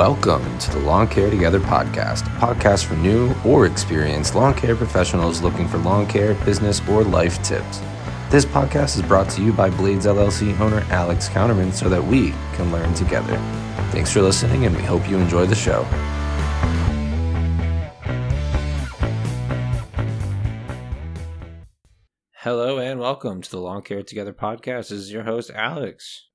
Welcome to the Lawn Care Together podcast, a podcast for new or experienced lawn care professionals looking for lawn care, business, or life tips. This podcast is brought to you by Blades LLC owner Alex Counterman so that we can learn together. Thanks for listening, and we hope you enjoy the show. Hello, and welcome to the Lawn Care Together podcast. This is your host, Alex.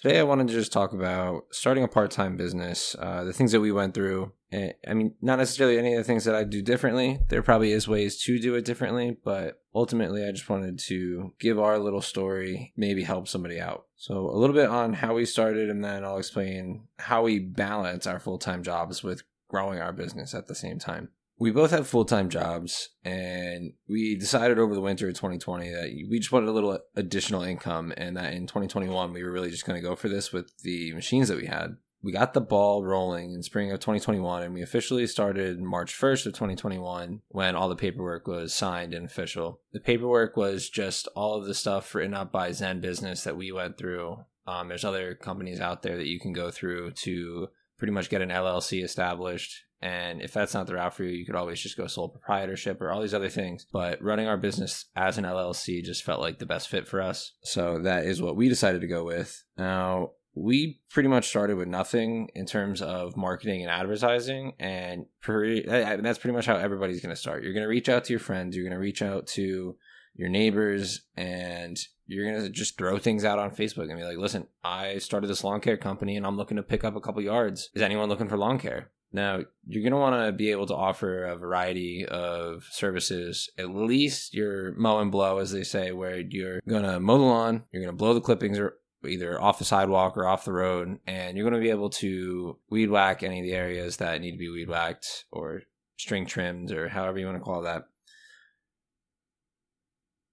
Today, I wanted to just talk about starting a part time business, uh, the things that we went through. I mean, not necessarily any of the things that I do differently. There probably is ways to do it differently, but ultimately, I just wanted to give our little story, maybe help somebody out. So, a little bit on how we started, and then I'll explain how we balance our full time jobs with growing our business at the same time we both have full time jobs, and we decided over the winter of 2020 that we just wanted a little additional income, and that in 2021 we were really just going to go for this with the machines that we had. We got the ball rolling in spring of 2021, and we officially started March 1st of 2021 when all the paperwork was signed and official. The paperwork was just all of the stuff written up by ZenBusiness that we went through. Um, there's other companies out there that you can go through to pretty much get an LLC established and if that's not the route for you, you could always just go sole proprietorship or all these other things. But running our business as an LLC just felt like the best fit for us. So that is what we decided to go with. Now, we pretty much started with nothing in terms of marketing and advertising and pretty, that's pretty much how everybody's going to start you're going to reach out to your friends you're going to reach out to your neighbors and you're going to just throw things out on facebook and be like listen i started this lawn care company and i'm looking to pick up a couple yards is anyone looking for lawn care now, you're going to want to be able to offer a variety of services, at least your mow and blow, as they say, where you're going to mow the lawn, you're going to blow the clippings or either off the sidewalk or off the road, and you're going to be able to weed whack any of the areas that need to be weed whacked or string trimmed or however you want to call that.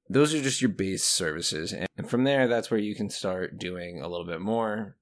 Those are just your base services. And from there, that's where you can start doing a little bit more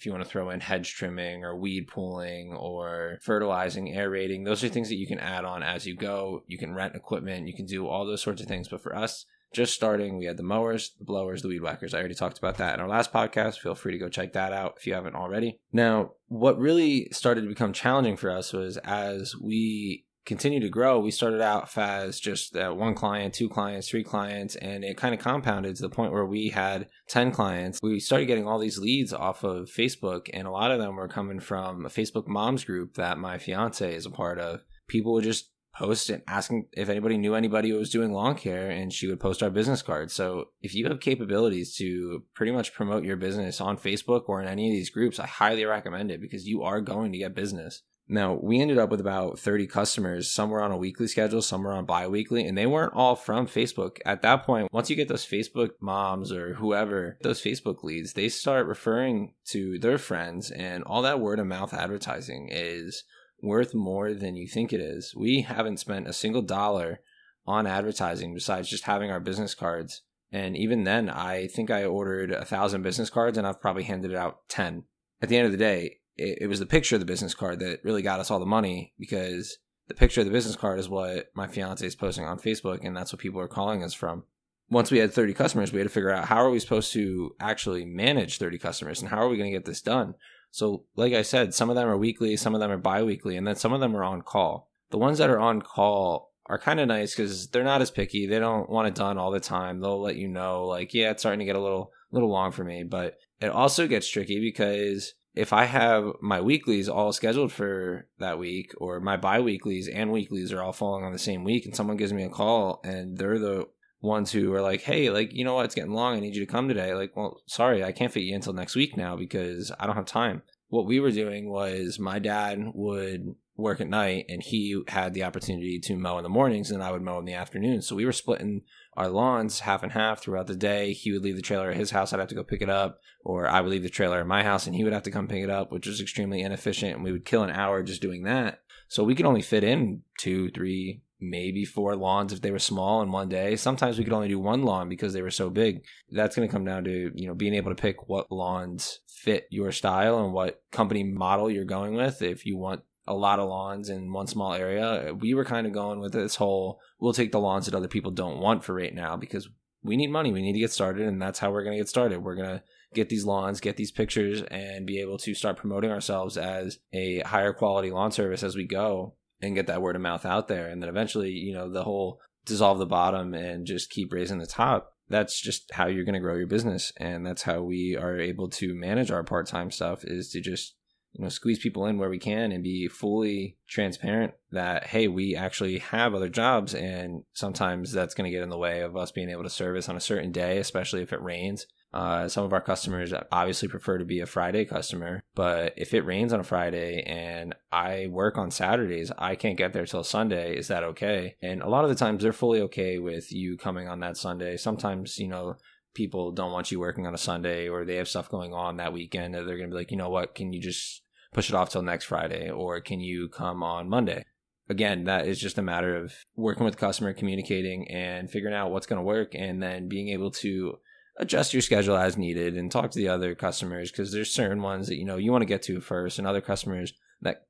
if you want to throw in hedge trimming or weed pulling or fertilizing, aerating, those are things that you can add on as you go. You can rent equipment, you can do all those sorts of things. But for us, just starting, we had the mowers, the blowers, the weed whackers. I already talked about that in our last podcast. Feel free to go check that out if you haven't already. Now, what really started to become challenging for us was as we continue to grow, we started out as just uh, one client, two clients, three clients, and it kind of compounded to the point where we had 10 clients. We started getting all these leads off of Facebook, and a lot of them were coming from a Facebook moms group that my fiance is a part of. People would just post and asking if anybody knew anybody who was doing lawn care and she would post our business cards. So if you have capabilities to pretty much promote your business on Facebook or in any of these groups, I highly recommend it because you are going to get business. Now, we ended up with about 30 customers. Some were on a weekly schedule, some were on bi weekly, and they weren't all from Facebook. At that point, once you get those Facebook moms or whoever, those Facebook leads, they start referring to their friends, and all that word of mouth advertising is worth more than you think it is. We haven't spent a single dollar on advertising besides just having our business cards. And even then, I think I ordered a thousand business cards and I've probably handed out 10. At the end of the day, it, it was the picture of the business card that really got us all the money because the picture of the business card is what my fiance is posting on Facebook, and that's what people are calling us from. Once we had 30 customers, we had to figure out how are we supposed to actually manage 30 customers and how are we going to get this done. So, like I said, some of them are weekly, some of them are bi weekly, and then some of them are on call. The ones that are on call are kind of nice because they're not as picky. They don't want it done all the time. They'll let you know, like, yeah, it's starting to get a little, little long for me. But it also gets tricky because if I have my weeklies all scheduled for that week, or my bi-weeklies and weeklies are all falling on the same week, and someone gives me a call and they're the ones who are like, "Hey, like you know what? It's getting long. I need you to come today." Like, well, sorry, I can't fit you until next week now because I don't have time. What we were doing was my dad would work at night and he had the opportunity to mow in the mornings and I would mow in the afternoon. So we were splitting our lawns half and half throughout the day. He would leave the trailer at his house, I'd have to go pick it up, or I would leave the trailer at my house and he would have to come pick it up, which was extremely inefficient. And we would kill an hour just doing that. So we could only fit in two, three, maybe four lawns if they were small in one day. Sometimes we could only do one lawn because they were so big. That's going to come down to, you know, being able to pick what lawns fit your style and what company model you're going with. If you want a lot of lawns in one small area. We were kind of going with this whole we'll take the lawns that other people don't want for right now because we need money. We need to get started, and that's how we're going to get started. We're going to get these lawns, get these pictures, and be able to start promoting ourselves as a higher quality lawn service as we go and get that word of mouth out there. And then eventually, you know, the whole dissolve the bottom and just keep raising the top. That's just how you're going to grow your business. And that's how we are able to manage our part time stuff is to just you know squeeze people in where we can and be fully transparent that hey we actually have other jobs and sometimes that's going to get in the way of us being able to service on a certain day especially if it rains uh, some of our customers obviously prefer to be a friday customer but if it rains on a friday and i work on saturdays i can't get there till sunday. Is that okay? And a lot of the times they're fully okay with you coming on that sunday. Sometimes you know people don't want you working on a Sunday or they have stuff going on that weekend, they're going to be like, you know what, can you just push it off till next Friday or can you come on Monday? Again, that is just a matter of working with the customer, communicating and figuring out what's going to work and then being able to adjust your schedule as needed and talk to the other customers because there's certain ones that you know you want to get to first and other customers that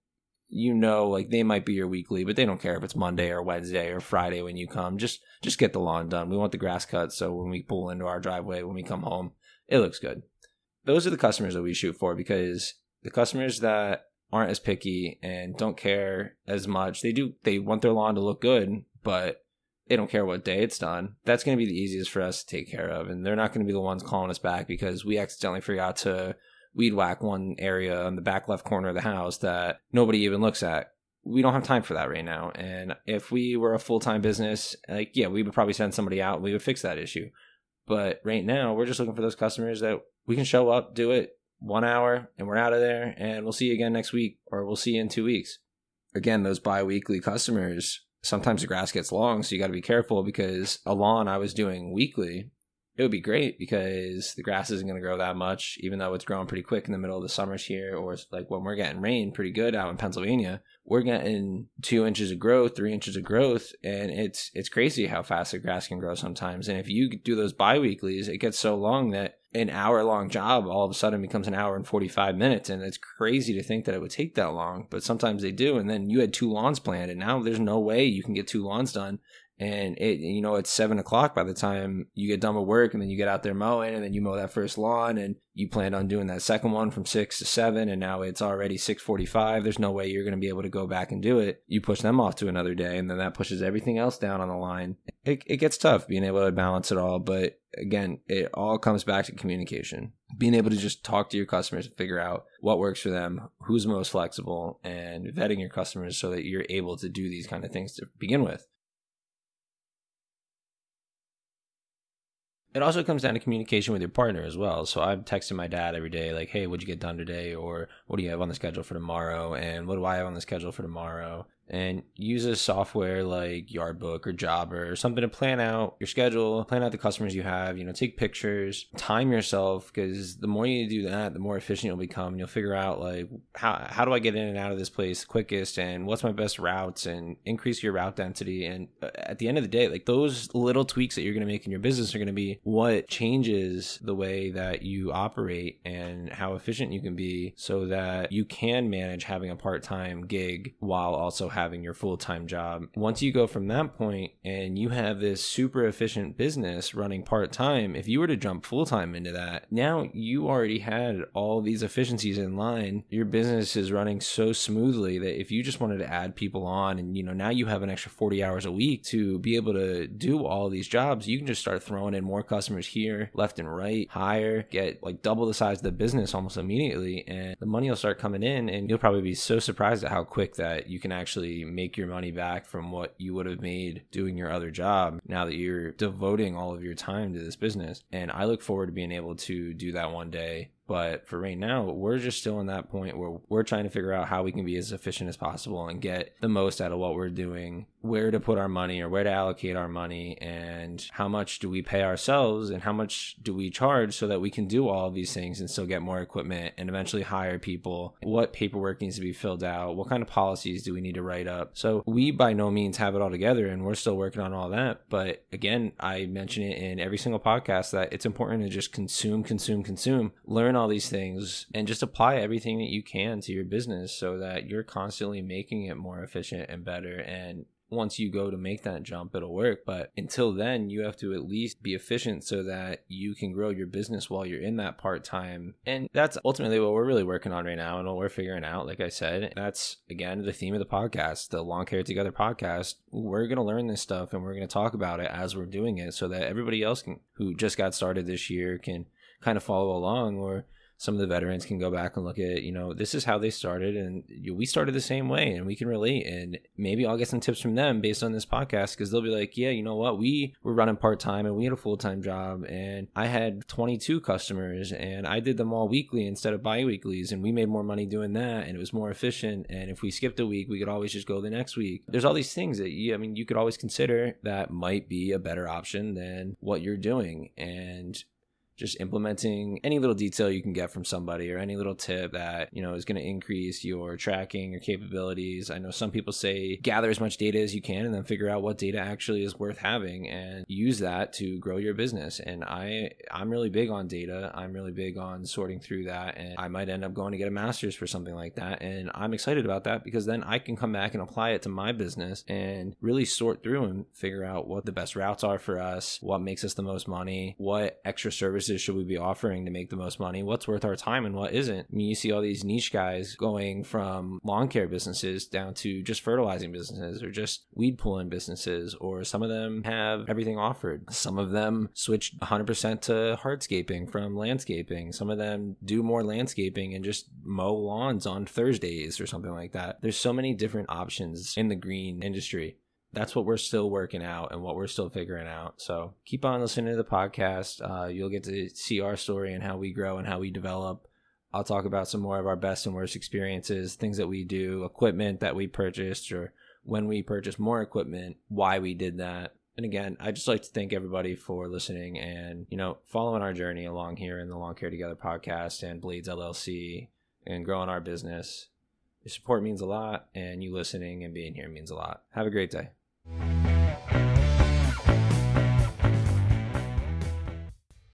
you know like they might be your weekly but they don't care if it's monday or wednesday or friday when you come. Just just get the lawn done. We want the grass cut so when we pull into our driveway when we come home it looks good. Those are the customers that we shoot for because the customers that aren't as picky and don't care as much they do they want their lawn to look good but they don't care what day it's done that's going to be the easiest for us to take care of and they're not going to be the ones calling us back because we accidentally forgot to weed whack one area in the back left corner of the house that nobody even looks at. We don't have time for that right now. And if we were a full time business, like, yeah, we would probably send somebody out we would fix that issue. But right now, we're just looking for those customers that we can show up, do it one hour, and we're out of there. And we'll see you again next week, or we'll see you in two weeks. Again, those bi weekly customers, sometimes the grass gets long, so you got to be careful because a lawn I was doing weekly it would be great because the grass isn't going to grow that much, even though it's growing pretty quick in the middle of the summers here, or like when we're getting rain pretty good out in Pennsylvania, we're getting two inches of growth, three inches of growth, and it's it's crazy how fast the grass can grow sometimes. And if you do those bi-weeklies, it gets so long that an hour long job all of a sudden becomes an hour and 45 minutes and it's crazy to think that it would take that long but sometimes they do and then you had two lawns planned and now there's no way you can get two lawns done and it you know it's seven o'clock by the time you get done with work and then you get out there mowing and then you mow that first lawn and you planned on doing that second one from six to seven and now it's already 6.45 there's no way you're going to be able to go back and do it. You push them off to another day and then that pushes everything else down on the line. It, it gets tough being able to balance it all but again it all comes back to communication. Being able to just talk to your customers and figure out what works for them who's most flexible and vetting your customers so that you're able to do these kind of things to begin with it also comes down to communication with your partner as well. So I'm texting my dad every day, like, hey, what'd you get done today? Or what do you have on the schedule for tomorrow? And what do I have on the schedule for tomorrow? And use a software like Yardbook or Jobber or something to plan out your schedule, plan out the customers you have, you know, take pictures, time yourself because the more you do that, the more efficient you'll become. You'll figure out like how how do I get in and out of this place quickest and what's my best routes and increase your route density and uh, at the end of the day, like those little tweaks that you're going to make in your business are going to be what changes the way that you operate and how efficient you can be so that you can manage having a part-time gig while also having having your full time job. Once you go from that point and you have this super efficient business running part time, if you were to jump full time into that, now you already had all these efficiencies in line. Your business is running so smoothly that if you just wanted to add people on and you know now you have an extra 40 hours a week to be able to do all these jobs, you can just start throwing in more customers here, left and right, hire, get like double the size of the business almost immediately and the money will start coming in and you'll probably be so surprised at how quick that you can actually make your money back from what you would have made doing your other job now that you're devoting all of your time to this business. And I look forward to being able to do that one day but for right now, we're just still in that point where we're trying to figure out how we can be as efficient as possible and get the most out of what we're doing, where to put our money or where to allocate our money, and how much do we pay ourselves and how much do we charge so that we can do all of these things and still get more equipment and eventually hire people. What paperwork needs to be filled out? What kind of policies do we need to write up? So we by no means have it all together and we're still working on all that. But again, I mention it in every single podcast that it's important to just consume, consume, consume, learn all these things and just apply everything that you can to your business so that you're constantly making it more efficient and better and once you go to make that jump, it'll work. But until then, you have to at least be efficient so that you can grow your business while you're in that part time. And that's ultimately what we're really working on right now and what we're figuring out. Like I said, that's again the theme of the podcast, the Lawn Care Together podcast. We're going to learn this stuff and we're going to talk about it as we're doing it so that everybody else can, who just got started this year can kind of follow along or some of the veterans can go back and look at, you know, this is how they started and we started the same way and we can relate. And maybe I'll get some tips from them based on this podcast because they'll be like, yeah, you know what? We were running part time and we had a full time job and I had 22 customers and I did them all weekly instead of bi weeklies and we made more money doing that and it was more efficient. And if we skipped a week, we could always just go the next week. There's all these things that you, I mean, you could always consider that might be a better option than what you're doing. And just implementing any little detail you can get from somebody or any little tip that you know is going to increase your tracking your capabilities. I know some people say gather as much data as you can and then figure out what data actually is worth having and use that to grow your business. And i i'm really big on data. I'm really big on sorting through that and i might end up going to get a master's for something like that. And i'm excited about that because then i can come back and apply it to my business and really sort through and figure out what the best routes are for us what makes us the most money what extra services services should we be offering to make the most money? What's worth our time and what isn't? I mean, you see all these niche guys going from lawn care businesses down to just fertilizing businesses or just weed pulling businesses, or some of them have everything offered. Some of them switch 100% to hardscaping from landscaping. Some of them do more landscaping and just mow lawns on Thursdays or something like that. There's so many different options in the green industry that's what we're still working out and what we're still figuring out. So keep on listening to the podcast. Uh, you'll get to see our story and how we grow and how we develop. I'll talk about some more of our best and worst experiences, things that we do, equipment that we purchased, or when we purchased more equipment, why we did that. And again, I just like to thank everybody for listening and, you know, following our journey along here in the Lawn Care Together podcast and Blades LLC and growing our business. Your support means a lot, and you listening and being here means a lot. Have a great day. Thank you.